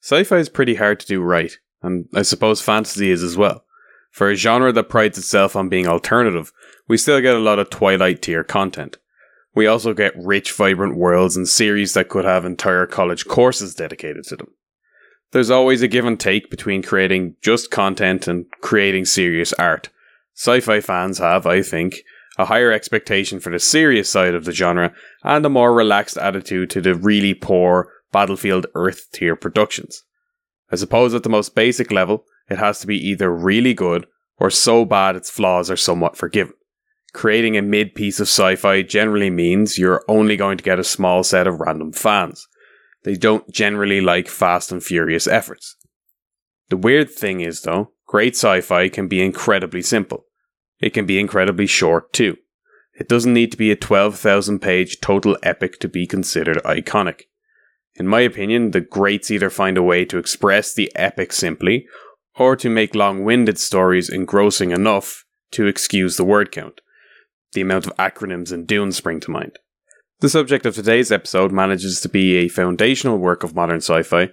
Sci fi is pretty hard to do right, and I suppose fantasy is as well. For a genre that prides itself on being alternative, we still get a lot of Twilight tier content. We also get rich, vibrant worlds and series that could have entire college courses dedicated to them. There's always a give and take between creating just content and creating serious art. Sci fi fans have, I think, a higher expectation for the serious side of the genre and a more relaxed attitude to the really poor Battlefield Earth tier productions. I suppose at the most basic level, it has to be either really good or so bad its flaws are somewhat forgiven. Creating a mid piece of sci fi generally means you're only going to get a small set of random fans. They don't generally like fast and furious efforts. The weird thing is, though, great sci fi can be incredibly simple. It can be incredibly short, too. It doesn't need to be a 12,000 page total epic to be considered iconic. In my opinion, the greats either find a way to express the epic simply, or to make long winded stories engrossing enough to excuse the word count. The amount of acronyms and Dune spring to mind. The subject of today's episode manages to be a foundational work of modern sci fi,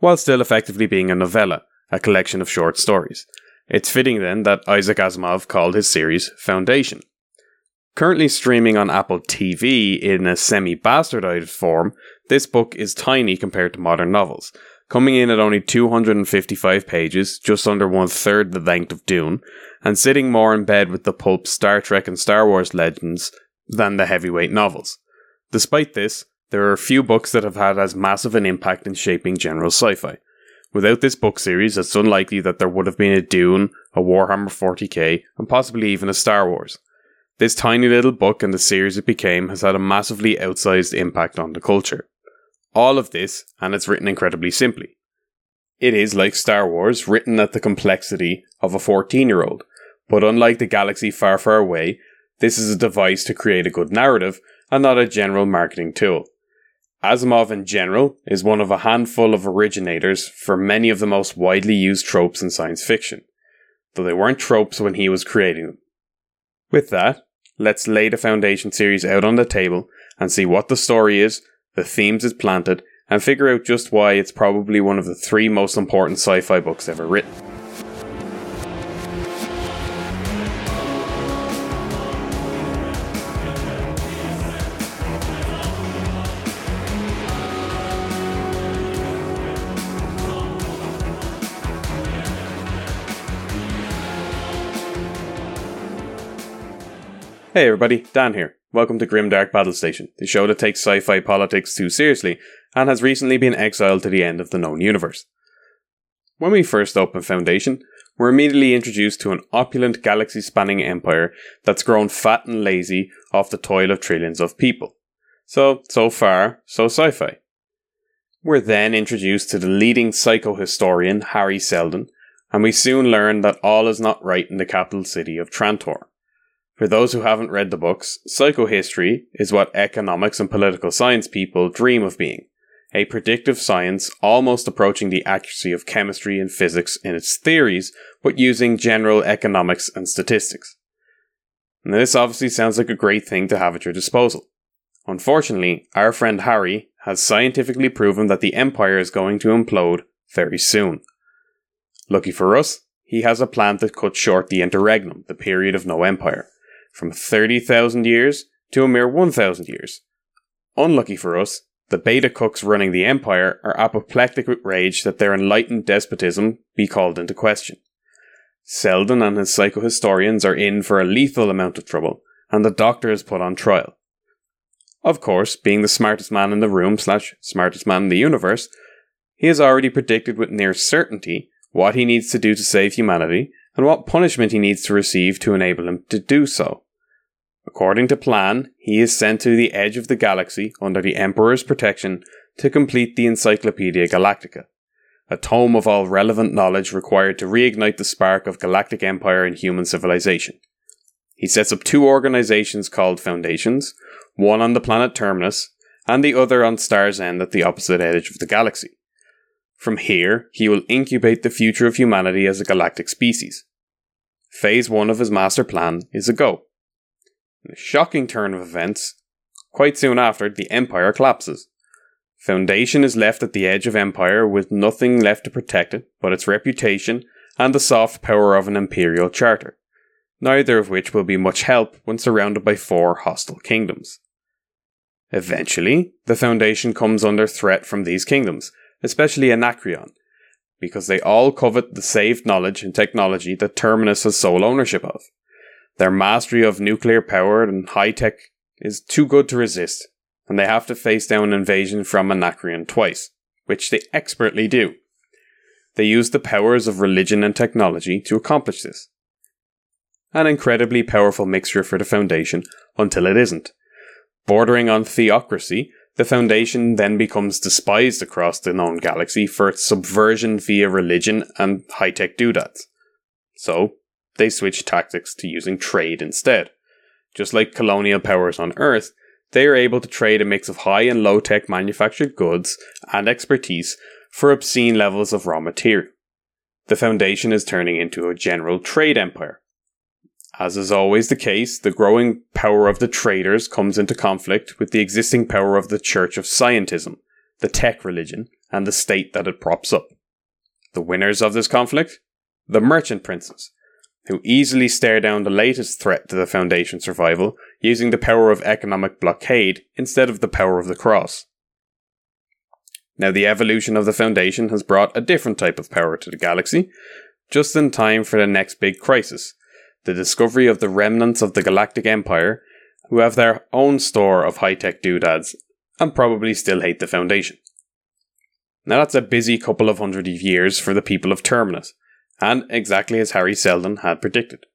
while still effectively being a novella, a collection of short stories. It's fitting then that Isaac Asimov called his series Foundation. Currently streaming on Apple TV in a semi bastardized form, this book is tiny compared to modern novels, coming in at only 255 pages, just under one third the length of Dune, and sitting more in bed with the pulp Star Trek and Star Wars legends than the heavyweight novels. Despite this, there are a few books that have had as massive an impact in shaping general sci fi. Without this book series, it's unlikely that there would have been a Dune, a Warhammer 40k, and possibly even a Star Wars. This tiny little book and the series it became has had a massively outsized impact on the culture. All of this, and it's written incredibly simply. It is, like Star Wars, written at the complexity of a 14 year old, but unlike the galaxy far, far away, this is a device to create a good narrative and not a general marketing tool. Asimov in general is one of a handful of originators for many of the most widely used tropes in science fiction, though they weren't tropes when he was creating them. With that, let's lay the Foundation series out on the table and see what the story is the themes it's planted, and figure out just why it's probably one of the three most important sci fi books ever written. Hey everybody, Dan here. Welcome to Grimdark Battlestation, the show that takes sci fi politics too seriously and has recently been exiled to the end of the known universe. When we first open Foundation, we're immediately introduced to an opulent galaxy spanning empire that's grown fat and lazy off the toil of trillions of people. So, so far, so sci fi. We're then introduced to the leading psychohistorian, Hari Seldon, and we soon learn that all is not right in the capital city of Trantor. For those who haven't read the books, psychohistory is what economics and political science people dream of being a predictive science almost approaching the accuracy of chemistry and physics in its theories, but using general economics and statistics. Now, this obviously sounds like a great thing to have at your disposal. Unfortunately, our friend Hari has scientifically proven that the Empire is going to implode very soon. Lucky for us, he has a plan to cut short the interregnum, the period of no empire from 30,000 years to a mere 1,000 years. Unlucky for us, the beta cooks running the empire are apoplectic with rage that their enlightened despotism be called into question. Seldon and his psychohistorians are in for a lethal amount of trouble, and the doctor is put on trial. Of course, being the smartest man in the room slash smartest man in the universe, he has already predicted with near certainty what he needs to do to save humanity and what punishment he needs to receive to enable him to do so. According to plan, he is sent to the edge of the galaxy under the Emperor's protection to complete the Encyclopedia Galactica, a tome of all relevant knowledge required to reignite the spark of galactic empire and human civilization. He sets up two organizations called Foundations, one on the planet Terminus, and the other on Star's End at the opposite edge of the galaxy. From here, he will incubate the future of humanity as a galactic species. Phase 1 of his master plan is a go. In a shocking turn of events, quite soon after, the Empire collapses. Foundation is left at the edge of Empire with nothing left to protect it but its reputation and the soft power of an imperial charter, neither of which will be much help when surrounded by four hostile kingdoms. Eventually, the Foundation comes under threat from these kingdoms, especially Anacreon, because they all covet the saved knowledge and technology that Terminus has sole ownership of. Their mastery of nuclear power and high tech is too good to resist, and they have to face down invasion from Anacreon twice, which they expertly do. They use the powers of religion and technology to accomplish this. An incredibly powerful mixture for the Foundation until it isn't. Bordering on theocracy, the Foundation then becomes despised across the known galaxy for its subversion via religion and high tech doodads. So, they switch tactics to using trade instead. Just like colonial powers on Earth, they are able to trade a mix of high and low tech manufactured goods and expertise for obscene levels of raw material. The Foundation is turning into a general trade empire. As is always the case, the growing power of the traders comes into conflict with the existing power of the Church of Scientism, the tech religion, and the state that it props up. The winners of this conflict? The merchant princes, who easily stare down the latest threat to the Foundation's survival using the power of economic blockade instead of the power of the cross. Now, the evolution of the Foundation has brought a different type of power to the galaxy, just in time for the next big crisis the discovery of the remnants of the Galactic Empire, who have their own store of high tech doodads and probably still hate the Foundation. Now, that's a busy couple of hundred years for the people of Terminus, and exactly as Hari Seldon had predicted.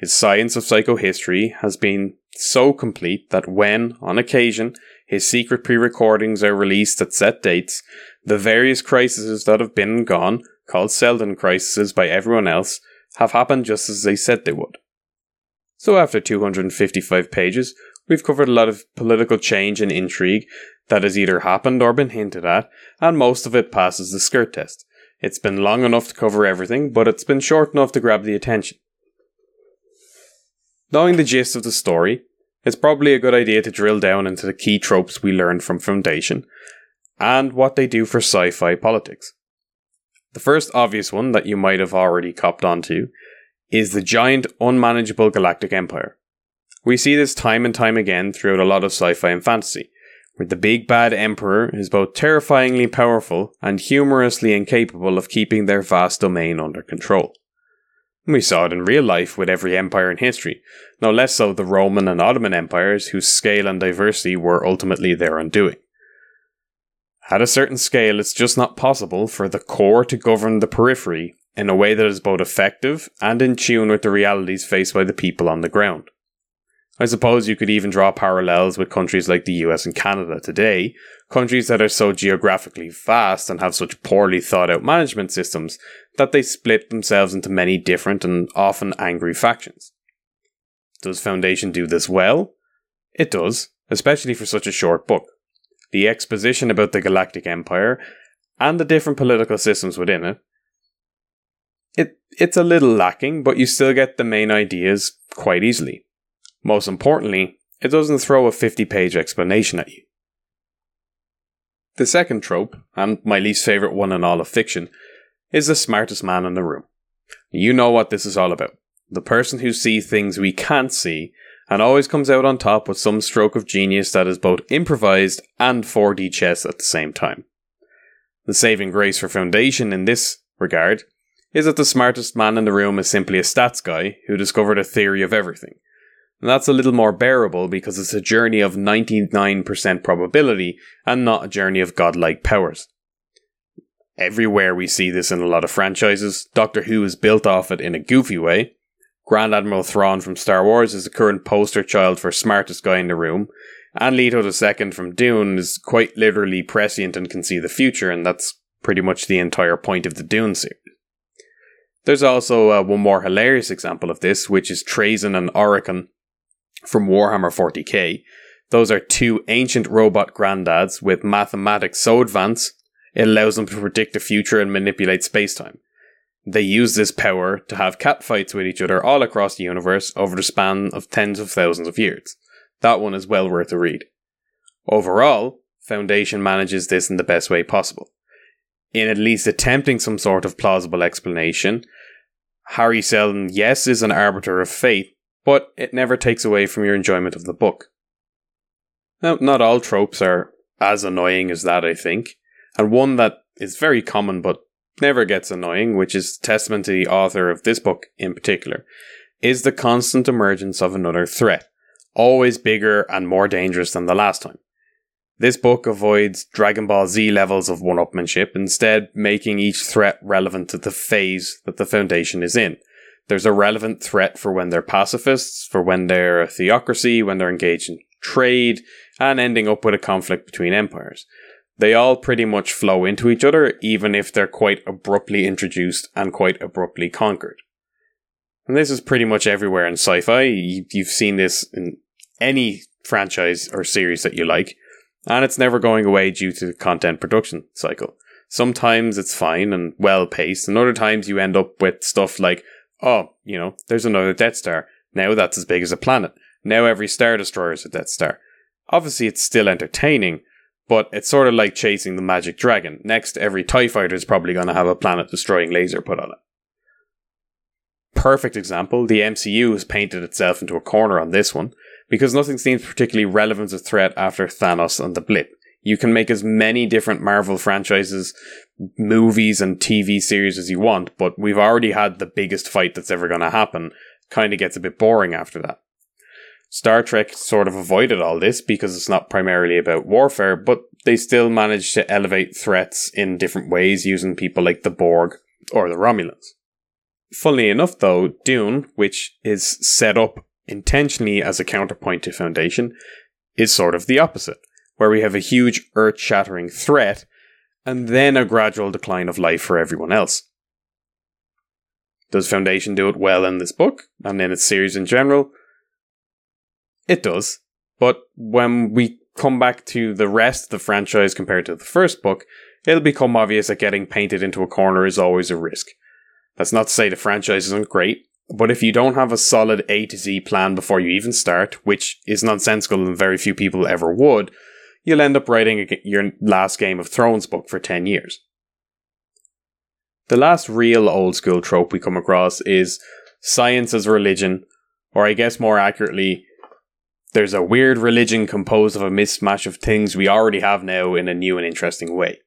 His science of psychohistory has been so complete that when, on occasion, his secret pre recordings are released at set dates, the various crises that have been and gone, called Seldon crises by everyone else, have happened just as they said they would. So, after 255 pages, we've covered a lot of political change and intrigue that has either happened or been hinted at, and most of it passes the skirt test. It's been long enough to cover everything, but it's been short enough to grab the attention. Knowing the gist of the story, it's probably a good idea to drill down into the key tropes we learned from Foundation and what they do for sci fi politics. The first obvious one that you might have already copped onto is the giant, unmanageable galactic empire. We see this time and time again throughout a lot of sci fi and fantasy, where the big bad emperor is both terrifyingly powerful and humorously incapable of keeping their vast domain under control. We saw it in real life with every empire in history, no less so the Roman and Ottoman empires, whose scale and diversity were ultimately their undoing. At a certain scale, it's just not possible for the core to govern the periphery in a way that is both effective and in tune with the realities faced by the people on the ground. I suppose you could even draw parallels with countries like the US and Canada today, countries that are so geographically vast and have such poorly thought out management systems that they split themselves into many different and often angry factions. Does Foundation do this well? It does, especially for such a short book. The exposition about the Galactic Empire and the different political systems within it. It it's a little lacking, but you still get the main ideas quite easily. Most importantly, it doesn't throw a 50 page explanation at you. The second trope, and my least favourite one in all of fiction, is the smartest man in the room. You know what this is all about. The person who sees things we can't see and always comes out on top with some stroke of genius that is both improvised and 4D chess at the same time. The saving grace for Foundation in this regard is that the smartest man in the room is simply a stats guy who discovered a theory of everything. And that's a little more bearable because it's a journey of 99% probability and not a journey of godlike powers. Everywhere we see this in a lot of franchises, Doctor Who is built off it in a goofy way. Grand Admiral Thrawn from Star Wars is the current poster child for smartest guy in the room, and Leto II from Dune is quite literally prescient and can see the future, and that's pretty much the entire point of the Dune series. There's also uh, one more hilarious example of this, which is Trazyn and Orikan from Warhammer 40k. Those are two ancient robot granddads with mathematics so advanced it allows them to predict the future and manipulate spacetime. They use this power to have catfights with each other all across the universe over the span of tens of thousands of years. That one is well worth a read. Overall, Foundation manages this in the best way possible. In at least attempting some sort of plausible explanation, Hari Seldon, yes, is an arbiter of fate, but it never takes away from your enjoyment of the book. Now, not all tropes are as annoying as that, I think, and one that is very common but never gets annoying, which is testament to the author of this book in particular, is the constant emergence of another threat, always bigger and more dangerous than the last time. This book avoids Dragon Ball Z levels of one upmanship, instead, making each threat relevant to the phase that the Foundation is in. There's a relevant threat for when they're pacifists, for when they're a theocracy, when they're engaged in trade, and ending up with a conflict between empires. They all pretty much flow into each other, even if they're quite abruptly introduced and quite abruptly conquered. And this is pretty much everywhere in sci fi. You've seen this in any franchise or series that you like and it's never going away due to the content production cycle. Sometimes it's fine and well paced, and other times you end up with stuff like, oh, you know, there's another Death Star. Now that's as big as a planet. Now every Star Destroyer is a Death Star. Obviously, it's still entertaining, but it's sort of like chasing the magic dragon. Next, every TIE fighter is probably going to have a planet destroying laser put on it. Perfect example, the MCU has painted itself into a corner on this one because nothing seems particularly relevant as a threat after Thanos and the blip. You can make as many different Marvel franchises, movies, and TV series as you want, but we've already had the biggest fight that's ever going to happen. Kind of gets a bit boring after that. Star Trek sort of avoided all this because it's not primarily about warfare, but they still managed to elevate threats in different ways using people like the Borg or the Romulans. Funnily enough, though, Dune, which is set up intentionally as a counterpoint to Foundation, is sort of the opposite, where we have a huge earth shattering threat and then a gradual decline of life for everyone else. Does Foundation do it well in this book and in its series in general? It does, but when we come back to the rest of the franchise compared to the first book, it'll become obvious that getting painted into a corner is always a risk. That's not to say the franchise isn't great, but if you don't have a solid A to Z plan before you even start, which is nonsensical and very few people ever would, you'll end up writing your last Game of Thrones book for 10 years. The last real old school trope we come across is science as religion, or I guess more accurately, there's a weird religion composed of a mismatch of things we already have now in a new and interesting way.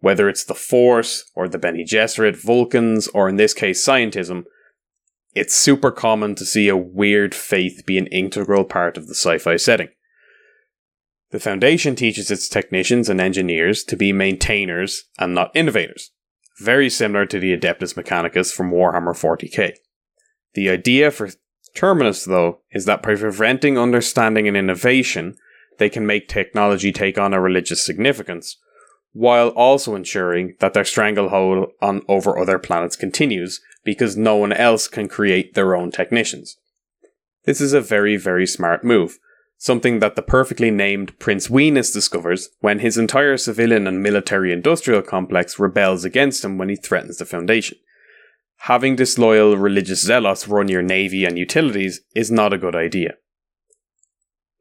Whether it's the Force, or the Bene Gesserit, Vulcans, or in this case scientism, it's super common to see a weird faith be an integral part of the sci fi setting. The Foundation teaches its technicians and engineers to be maintainers and not innovators, very similar to the Adeptus Mechanicus from Warhammer 40k. The idea for Terminus, though, is that by preventing understanding and innovation, they can make technology take on a religious significance, while also ensuring that their stranglehold on over other planets continues because no one else can create their own technicians. This is a very, very smart move, something that the perfectly named Prince Wienis discovers when his entire civilian and military industrial complex rebels against him when he threatens the Foundation. Having disloyal religious zealots run your navy and utilities is not a good idea.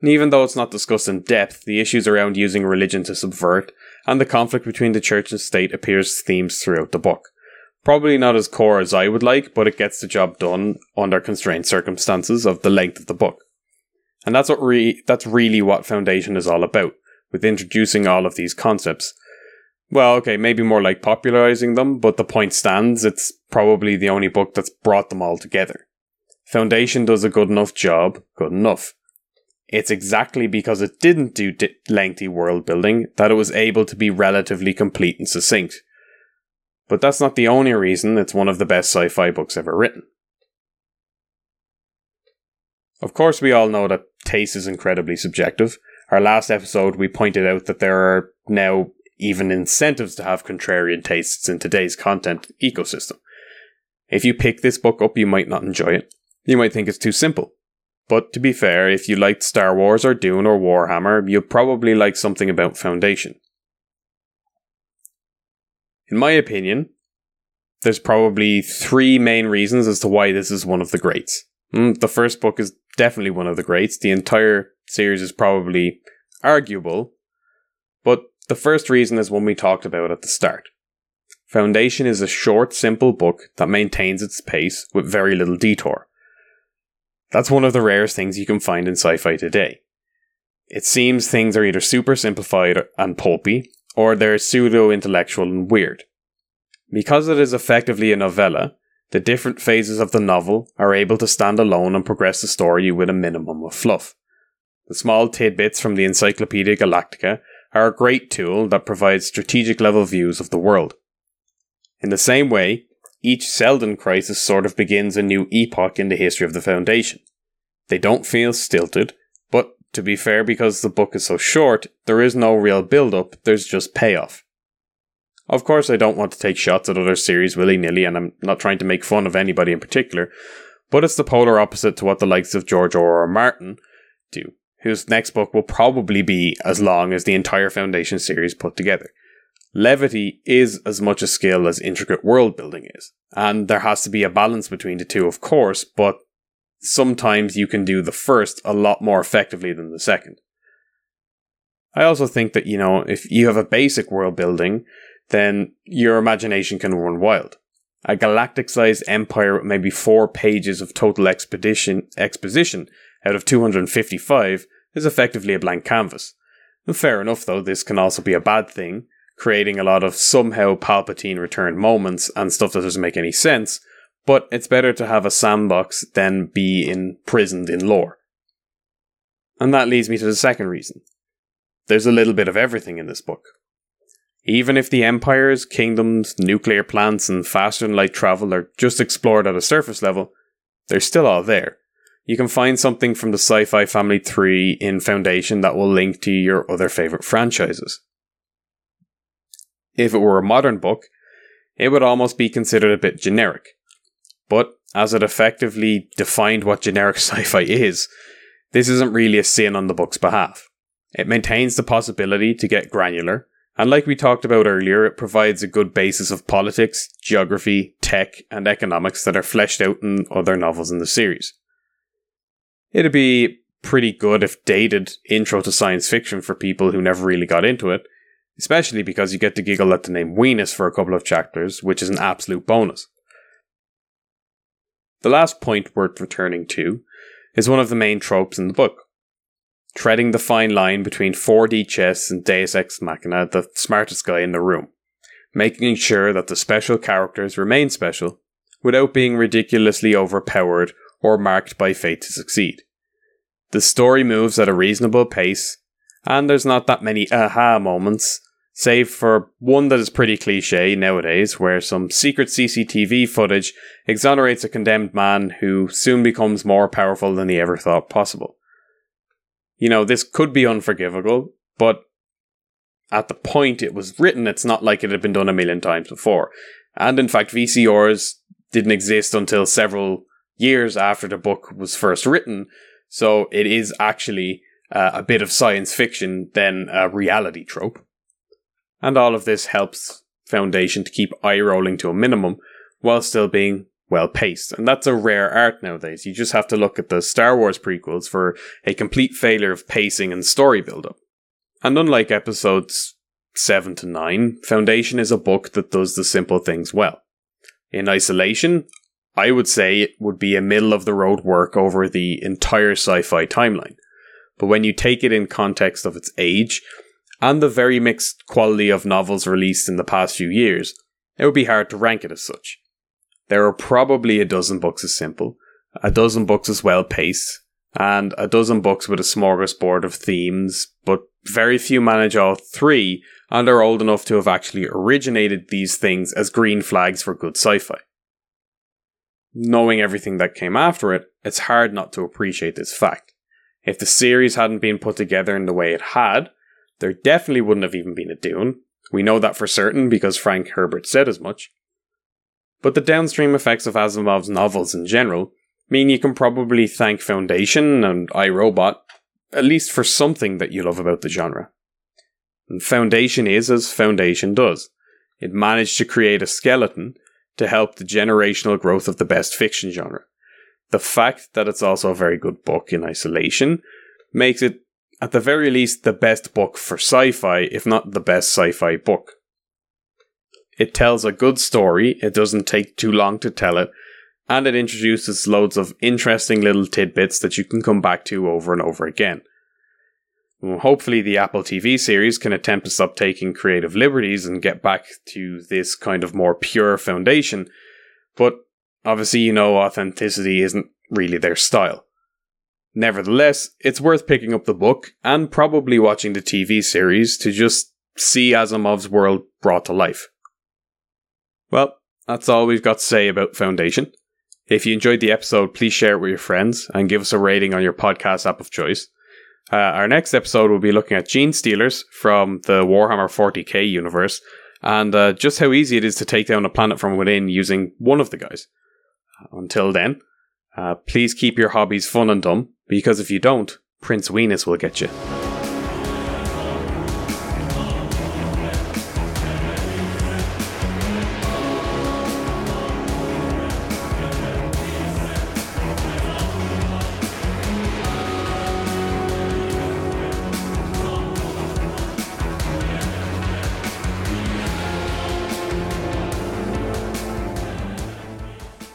And even though it's not discussed in depth, the issues around using religion to subvert and the conflict between the church and state appears themes throughout the book. Probably not as core as I would like, but it gets the job done under constrained circumstances of the length of the book. And that's what re- that's really what Foundation is all about, with introducing all of these concepts. Well, okay, maybe more like popularizing them, but the point stands, it's probably the only book that's brought them all together. Foundation does a good enough job, good enough. It's exactly because it didn't do di- lengthy world building that it was able to be relatively complete and succinct. But that's not the only reason it's one of the best sci fi books ever written. Of course, we all know that taste is incredibly subjective. Our last episode, we pointed out that there are now even incentives to have contrarian tastes in today's content ecosystem. If you pick this book up, you might not enjoy it. You might think it's too simple. But to be fair, if you liked Star Wars or Dune or Warhammer, you'll probably like something about Foundation. In my opinion, there's probably three main reasons as to why this is one of the greats. Mm, the first book is definitely one of the greats. The entire series is probably arguable, But the first reason is one we talked about at the start. Foundation is a short, simple book that maintains its pace with very little detour. That's one of the rarest things you can find in sci fi today. It seems things are either super simplified and pulpy, or they're pseudo intellectual and weird. Because it is effectively a novella, the different phases of the novel are able to stand alone and progress the story with a minimum of fluff. The small tidbits from the Encyclopedia Galactica are a great tool that provides strategic level views of the world. In the same way, each Seldon crisis sort of begins a new epoch in the history of the Foundation. They don't feel stilted, but to be fair, because the book is so short, there is no real build up, there's just payoff. Of course, I don't want to take shots at other series willy nilly, and I'm not trying to make fun of anybody in particular, but it's the polar opposite to what the likes of George R. R. Martin do, whose next book will probably be as long as the entire Foundation series put together. Levity is as much a skill as intricate world building is, and there has to be a balance between the two, of course, but sometimes you can do the first a lot more effectively than the second. I also think that, you know, if you have a basic world building, then your imagination can run wild. A galactic sized empire with maybe four pages of total expedition exposition out of 255 is effectively a blank canvas. And fair enough though, this can also be a bad thing, creating a lot of somehow Palpatine returned moments and stuff that doesn't make any sense, but it's better to have a sandbox than be imprisoned in lore. And that leads me to the second reason. There's a little bit of everything in this book. Even if the empires, kingdoms, nuclear plants, and faster than light travel are just explored at a surface level, they're still all there. You can find something from the Sci Fi Family 3 in Foundation that will link to your other favourite franchises. If it were a modern book, it would almost be considered a bit generic. But as it effectively defined what generic sci fi is, this isn't really a sin on the book's behalf. It maintains the possibility to get granular, and like we talked about earlier, it provides a good basis of politics, geography, tech, and economics that are fleshed out in other novels in the series. It'd be pretty good if dated intro to science fiction for people who never really got into it, especially because you get to giggle at the name Wienis for a couple of chapters, which is an absolute bonus. The last point worth returning to is one of the main tropes in the book. Treading the fine line between 4D chess and Deus Ex Machina, the smartest guy in the room, making sure that the special characters remain special without being ridiculously overpowered or marked by fate to succeed. The story moves at a reasonable pace, and there's not that many aha moments save for one that is pretty cliche nowadays, where some secret CCTV footage exonerates a condemned man who soon becomes more powerful than he ever thought possible. You know, this could be unforgivable, but at the point it was written, it's not like it had been done a million times before. And in fact, VCRs didn't exist until several years after the book was first written, so it is actually uh, a bit of science fiction than a reality trope. And all of this helps Foundation to keep eye rolling to a minimum while still being well paced. And that's a rare art nowadays. You just have to look at the Star Wars prequels for a complete failure of pacing and story build up. And unlike episodes 7 to 9, Foundation is a book that does the simple things well. In isolation, I would say it would be a middle of the road work over the entire sci fi timeline. But when you take it in context of its age and the very mixed quality of novels released in the past few years, it would be hard to rank it as such. There are probably a dozen books as simple, a dozen books as well paced, and a dozen books with a smorgasbord of themes, but very few manage all three and are old enough to have actually originated these things as green flags for good sci fi. Knowing everything that came after it, it's hard not to appreciate this fact. If the series hadn't been put together in the way it had, there definitely wouldn't have even been a Dune. We know that for certain because Frank Herbert said as much. But the downstream effects of Asimov's novels in general mean you can probably thank Foundation and I, Robot at least for something that you love about the genre. And Foundation is as Foundation does. It managed to create a skeleton to help the generational growth of the best fiction genre. The fact that it's also a very good book in isolation makes it at the very least, the best book for sci fi, if not the best sci fi book. It tells a good story, it doesn't take too long to tell it, and it introduces loads of interesting little tidbits that you can come back to over and over again. Hopefully, the Apple TV series can attempt to stop taking creative liberties and get back to this kind of more pure foundation, but obviously, you know, authenticity isn't really their style. Nevertheless, it's worth picking up the book and probably watching the TV series to just see Asimov's world brought to life. Well, that's all we've got to say about Foundation. If you enjoyed the episode, please share it with your friends and give us a rating on your podcast app of choice. Uh, our next episode will be looking at Genestealers from the Warhammer 40k universe and uh, just how easy it is to take down a planet from within using one of the guys. Until then, uh, please keep your hobbies fun and dumb because if you don't, Prince Venus will get you.